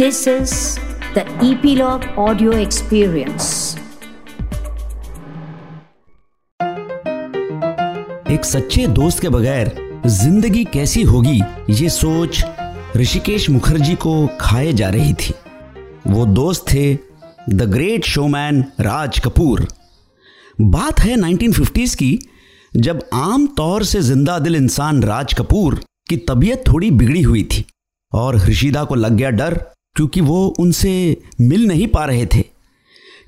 This is the Epilogue Audio Experience. एक सच्चे दोस्त के बगैर ज़िंदगी कैसी होगी, ये सोच ऋषिकेश मुखर्जी को खाए जा रही थी वो दोस्त थे the great showman Raj Kapoor बात है 1950s की, जब आम तौर से ज़िंदा दिल इंसान राज कपूर की तबीयत थोड़ी बिगड़ी हुई थी और हृषिदा को लग गया डर क्योंकि वो उनसे मिल नहीं पा रहे थे।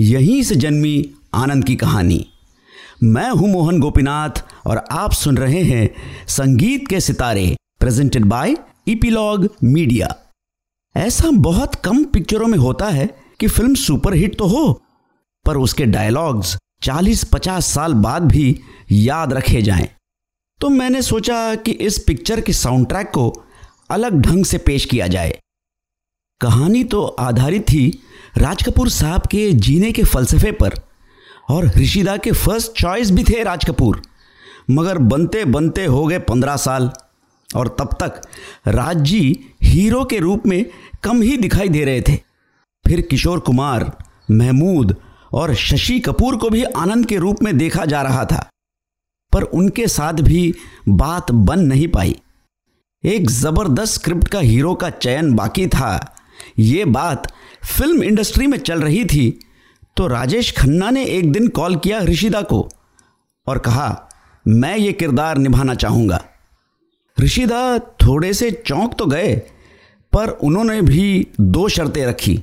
यहीं से जन्मी आनंद की कहानी। मैं हूँ मोहन गोपीनाथ और आप सुन रहे हैं संगीत के सितारे प्रेजेंटेड बाय इपीलॉग मीडिया ऐसा बहुत कम पिक्चरों में होता है कि फ़िल्म सुपरहिट तो हो, पर उसके डायलॉग्स 40-50 साल बाद भी याद रखे जाएँ। तो मैंने सोचा कि इस पिक्चर के साउंड ट्रैक को अलग ढंग से पेश किया जाए। कहानी तो आधारित थी राज कपूर साहब के जीने के फलसफे पर, और ऋषिदा के फ़र्स्ट चॉइस भी थे राज कपूर। मगर बनते बनते हो गए पंद्रह साल, और तब तक राज जी हीरो के रूप में कम ही दिखाई दे रहे थे। फिर किशोर कुमार, महमूद और शशि कपूर को भी आनंद के रूप में देखा जा रहा था, पर उनके साथ भी बात बन नहीं पाई। एक ज़बरदस्त स्क्रिप्ट का हीरो का चयन बाकी था। ये बात फ़िल्म इंडस्ट्री में चल रही थी तो राजेश खन्ना ने एक दिन कॉल किया ऋषिदा को और कहा, मैं ये किरदार निभाना चाहूँगा। ऋषिदा थोड़े से चौंक तो गए, पर उन्होंने भी दो शर्तें रखी।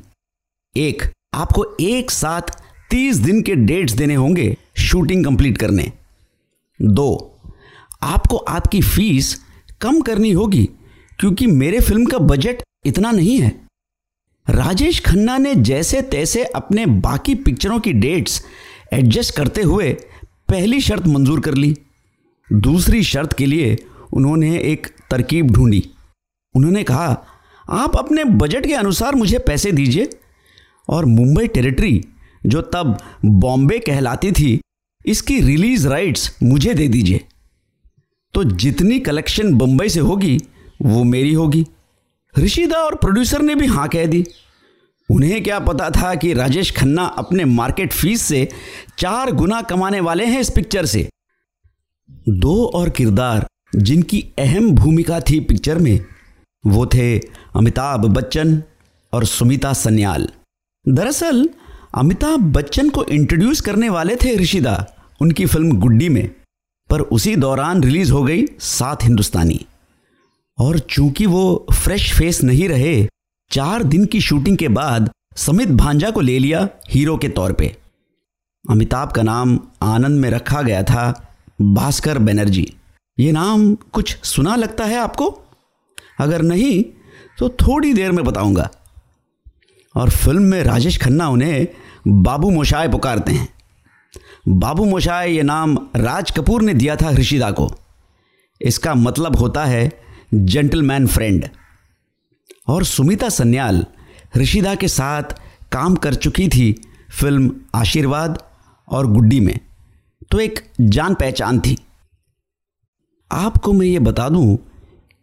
एक, आपको एक साथ तीस दिन के डेट्स देने होंगे शूटिंग कंप्लीट करने। दो, आपको आपकी फ़ीस कम करनी होगी, क्योंकि मेरे फ़िल्म का बजट इतना नहीं है। राजेश खन्ना ने जैसे तैसे अपने बाकी पिक्चरों की डेट्स एडजस्ट करते हुए पहली शर्त मंजूर कर ली। दूसरी शर्त के लिए उन्होंने एक तरकीब ढूंढी। उन्होंने कहा, आप अपने बजट के अनुसार मुझे पैसे दीजिए। और मुंबई टेरिटरी, जो तब बॉम्बे कहलाती थी, इसकी रिलीज़ राइट्स मुझे दे दीजिए। तो जितनी कलेक्शन बम्बई से होगी, वो मेरी होगी। ऋषिदा और प्रोड्यूसर ने भी हाँ कह दी। उन्हें क्या पता था कि राजेश खन्ना अपने मार्केट फ़ीस से चार गुना कमाने वाले हैं इस पिक्चर से? दो और किरदार जिनकी अहम भूमिका थी पिक्चर में, वो थे अमिताभ बच्चन और सुमिता सन्याल। दरअसल, अमिताभ बच्चन को इंट्रोड्यूस करने वाले थे ऋषिदा, उनकी फ़िल्म गुड्डी में, पर उसी दौरान रिलीज़ हो गई सात हिंदुस्तानी। और चूँकि वो फ्रेश फेस नहीं रहे चार दिन की शूटिंग के बाद समित भांजा को ले लिया हीरो के तौर पे। अमिताभ का नाम आनंद में रखा गया था भास्कर बनर्जी। ये नाम कुछ सुना लगता है आपको? अगर नहीं तो थोड़ी देर में बताऊँगा। और फ़िल्म में राजेश खन्ना उन्हें बाबू मोशाय पुकारते हैं। बाबू मोशाय ये नाम राज कपूर ने दिया था ऋषिदा को। इसका मतलब होता है जेंटलमैन फ्रेंड और सुमिता सन्याल ऋषिदा के साथ काम कर चुकी थी फ़िल्म आशीर्वाद और गुड्डी में। तो एक जान पहचान थी। आपको मैं ये बता दूँ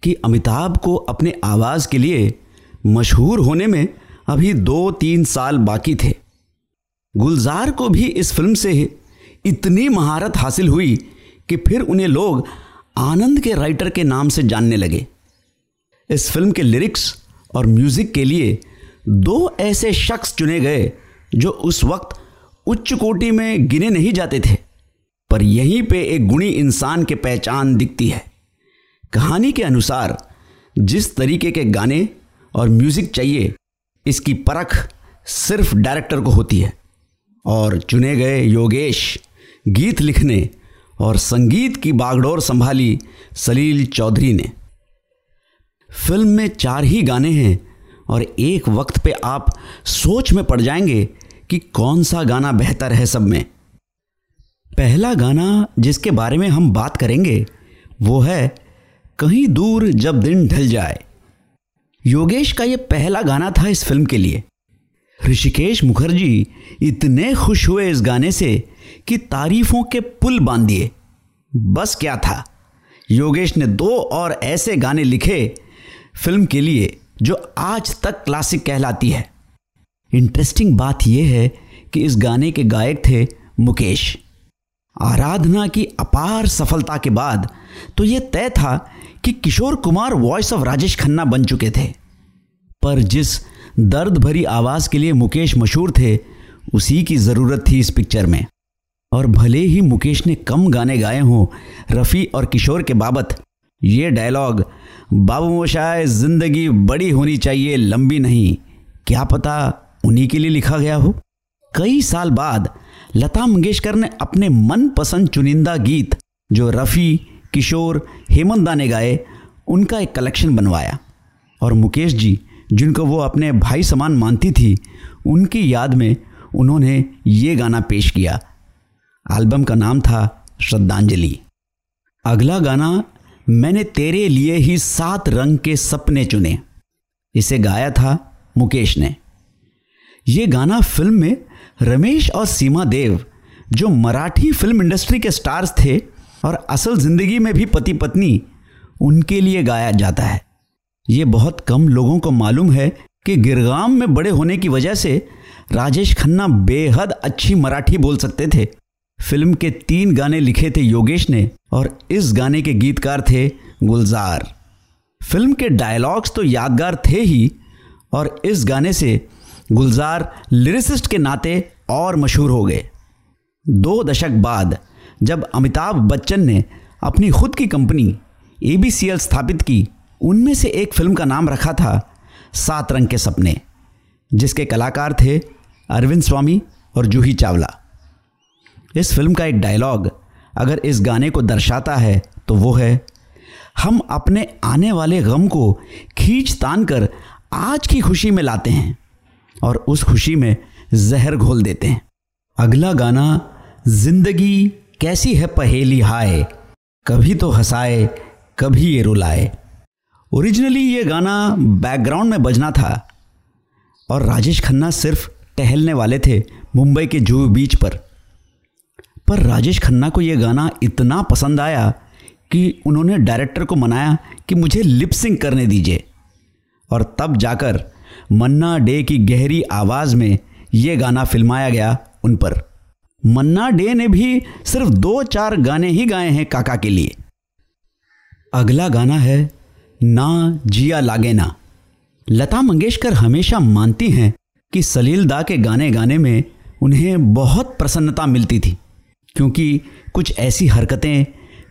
कि अमिताभ को अपने आवाज़ के लिए मशहूर होने में अभी दो तीन साल बाकी थे। गुलजार को भी इस फ़िल्म से इतनी महारत हासिल हुई कि फिर उन्हें लोग आनंद के राइटर के नाम से जानने लगे। इस फ़िल्म के लिरिक्स और म्यूज़िक के लिए दो ऐसे शख्स चुने गए जो उस वक्त उच्च कोटि में गिने नहीं जाते थे। पर यहीं पे एक गुणी इंसान के पहचान दिखती है। कहानी के अनुसार जिस तरीके के गाने और म्यूज़िक चाहिए, इसकी परख सिर्फ़ डायरेक्टर को होती है। और चुने गए योगेश गीत लिखने और संगीत की बागडोर संभाली सलील चौधरी ने। फ़िल्म में चार ही गाने हैं और एक वक्त पे आप सोच में पड़ जाएँगे कि कौन सा गाना बेहतर है सब में। पहला गाना जिसके बारे में हम बात करेंगे, वो है कहीं दूर जब दिन ढल जाए। योगेश का ये पहला गाना था इस फ़िल्म के लिए। ऋषिकेश मुखर्जी इतने खुश हुए इस गाने से कि तारीफों के पुल बाँध दिए। बस क्या था? योगेश ने दो और ऐसे गाने लिखे फ़िल्म के लिए, जो आज तक क्लासिक कहलाती है। इंटरेस्टिंग बात यह है कि इस गाने के गायक थे मुकेश। आराधना की अपार सफलता के बाद तो यह तय था कि किशोर कुमार वॉइस ऑफ़ राजेश खन्ना बन चुके थे। पर जिस दर्द भरी आवाज़ के लिए मुकेश मशहूर थे, उसी की ज़रूरत थी इस पिक्चर में। और भले ही मुकेश ने कम गाने गाए हों, रफ़ी और किशोर के बाबत, ये डायलॉग बाबू मोशाय, ज़िंदगी बड़ी होनी चाहिए, लंबी नहीं। क्या पता उन्हीं के लिए लिखा गया हो? कई साल बाद लता मंगेशकर ने अपने मनपसंद चुनिंदा गीत, जो रफ़ी, किशोर, हेमंत दा ने गाए, उनका एक कलेक्शन बनवाया। और मुकेश जी, जिनको वो अपने भाई समान मानती थी, उनकी याद में उन्होंने ये गाना पेश किया। एल्बम का नाम था श्रद्धांजलि। अगला गाना मैंने तेरे लिए ही सात रंग के सपने चुने। इसे गाया था मुकेश ने। यह गाना फ़िल्म में रमेश और सीमा देव, जो मराठी फ़िल्म इंडस्ट्री के स्टार्स थे और असल ज़िंदगी में भी पति पत्नी उनके लिए गाया जाता है। ये बहुत कम लोगों को मालूम है कि गिरगाम में बड़े होने की वजह से राजेश खन्ना बेहद अच्छी मराठी बोल सकते थे। फ़िल्म के तीन गाने लिखे थे योगेश ने और इस गाने के गीतकार थे गुलजार। फ़िल्म के डायलॉग्स तो यादगार थे ही और इस गाने से गुलजार लिरिसिस्ट के नाते और मशहूर हो गए। दो दशक बाद जब अमिताभ बच्चन ने अपनी खुद की कंपनी एबीसीएल स्थापित की, उनमें से एक फ़िल्म का नाम रखा था सात रंग के सपने, जिसके कलाकार थे अरविंद स्वामी और जूही चावला। इस फ़िल्म का एक डायलॉग अगर इस गाने को दर्शाता है तो वो है, हम अपने आने वाले गम को खींच तान कर आज की खुशी में लाते हैं और उस खुशी में जहर घोल देते हैं। अगला गाना, ज़िंदगी कैसी है पहेली हाय, कभी तो हंसाए, कभी ये रुलाए। ओरिजिनली ये गाना बैकग्राउंड में बजना था और राजेश खन्ना सिर्फ़ टहलने वाले थे मुंबई के जुहू बीच पर। पर राजेश खन्ना को यह गाना इतना पसंद आया कि उन्होंने डायरेक्टर को मनाया कि मुझे लिपसिंग करने दीजिए। और तब जाकर मन्ना डे की गहरी आवाज़ में यह गाना फिल्माया गया उन पर। मन्ना डे ने भी सिर्फ़ दो चार गाने ही गाए हैं काका के लिए। अगला गाना है ना जिया लागे ना। लता मंगेशकर हमेशा मानती हैं कि सलील दा के गाने गाने में उन्हें बहुत प्रसन्नता मिलती थी। क्योंकि कुछ ऐसी हरकतें,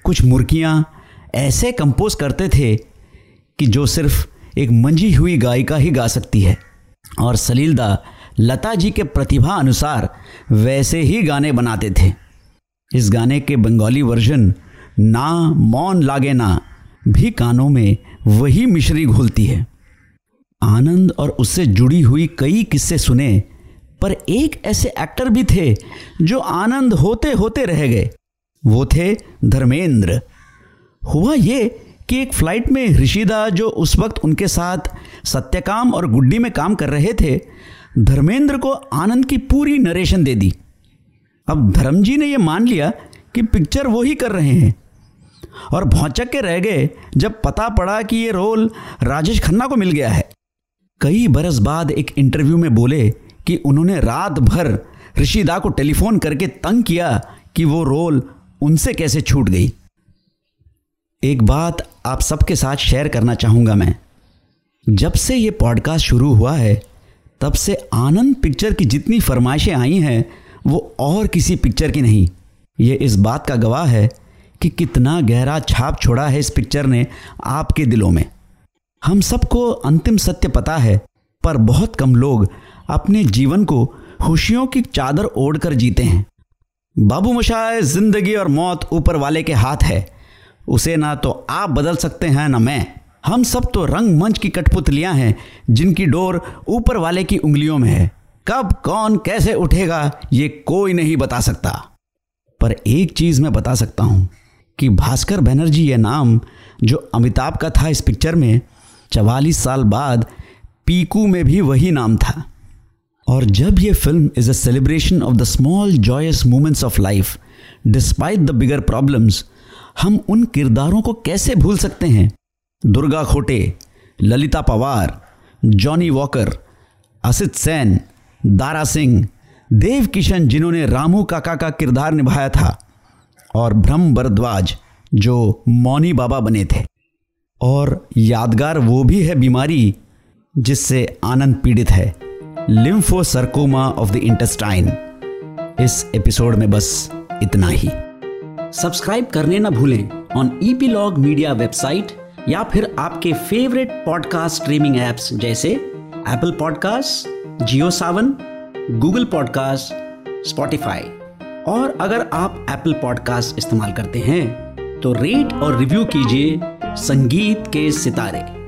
कुछ मुर्गियाँ ऐसे कंपोज करते थे कि जो सिर्फ़ एक मंजी हुई गायिका ही गा सकती है। और सलीलदा लता जी के प्रतिभा अनुसार वैसे ही गाने बनाते थे। इस गाने के बंगाली वर्जन, ना मौन लागे ना, भी कानों में वही मिश्री घोलती है। आनंद और उससे जुड़ी हुई कई किस्से सुने पर एक ऐसे एक्टर भी थे जो आनंद होते होते रह गए। वो थे धर्मेंद्र। हुआ ये कि एक फ़्लाइट में ऋषिदा जो उस वक्त उनके साथ सत्यकाम और गुड्डी में काम कर रहे थे, धर्मेंद्र को आनंद की पूरी नरेशन दे दी। अब धर्म जी ने यह मान लिया कि पिक्चर वो ही कर रहे हैं। और भौचक के रह गए जब पता पड़ा कि ये रोल राजेश खन्ना को मिल गया है। कई बरस बाद एक इंटरव्यू में बोले कि उन्होंने रात भर ऋषिदा को टेलीफोन करके तंग किया कि वो रोल उनसे कैसे छूट गई। एक बात आप सबके साथ शेयर करना चाहूँगा मैं। जब से ये पॉडकास्ट शुरू हुआ है, तब से आनंद पिक्चर की जितनी फरमाइशें आई हैं, वो और किसी पिक्चर की नहीं। ये इस बात का गवाह है कि कितना गहरा छाप छोड़ा है इस पिक्चर ने आपके दिलों में। हम सबको अंतिम सत्य पता है, पर बहुत कम लोग अपने जीवन को खुशियों की चादर ओढ़ कर जीते हैं। बाबू मशाए ज़िंदगी और मौत ऊपर वाले के हाथ है। उसे ना तो आप बदल सकते हैं, ना मैं। हम सब तो रंग मंच की कठपुतलियाँ हैं, जिनकी डोर ऊपर वाले की उंगलियों में है। कब कौन कैसे उठेगा, ये कोई नहीं बता सकता। पर एक चीज़ मैं बता सकता हूँ, कि भास्कर बनर्जी ये नाम, जो अमिताभ का था इस पिक्चर में, चवालीस साल बाद पीकू में भी वही नाम था। और जब ये film is a celebration of the small joys moments of life despite the bigger problems हम उन किरदारों को कैसे भूल सकते हैं? दुर्गा खोटे, ललिता पवार, जॉनी वॉकर, असित सेन, दारा सिंह, देव किशन जिन्होंने रामू काका का किरदार निभाया था, और ब्रह्म भरद्वाज जो मौनी बाबा बने थे। और यादगार वो भी है बीमारी जिससे आनंद पीड़ित है। लिम्फोसर्कोमा ऑफ़ द इंटेस्टाइन इस एपिसोड में बस इतना ही। सब्सक्राइब करने ना भूलें ऑन ईपीलॉग मीडिया वेबसाइट या फिर आपके फेवरेट पॉडकास्ट स्ट्रीमिंग एप्स जैसे Apple podcast Jio Saavn Google podcast Spotify और अगर आप एप्पल पॉडकास्ट इस्तेमाल करते हैं तो रेट और रिव्यू कीजिए संगीत के सितारे।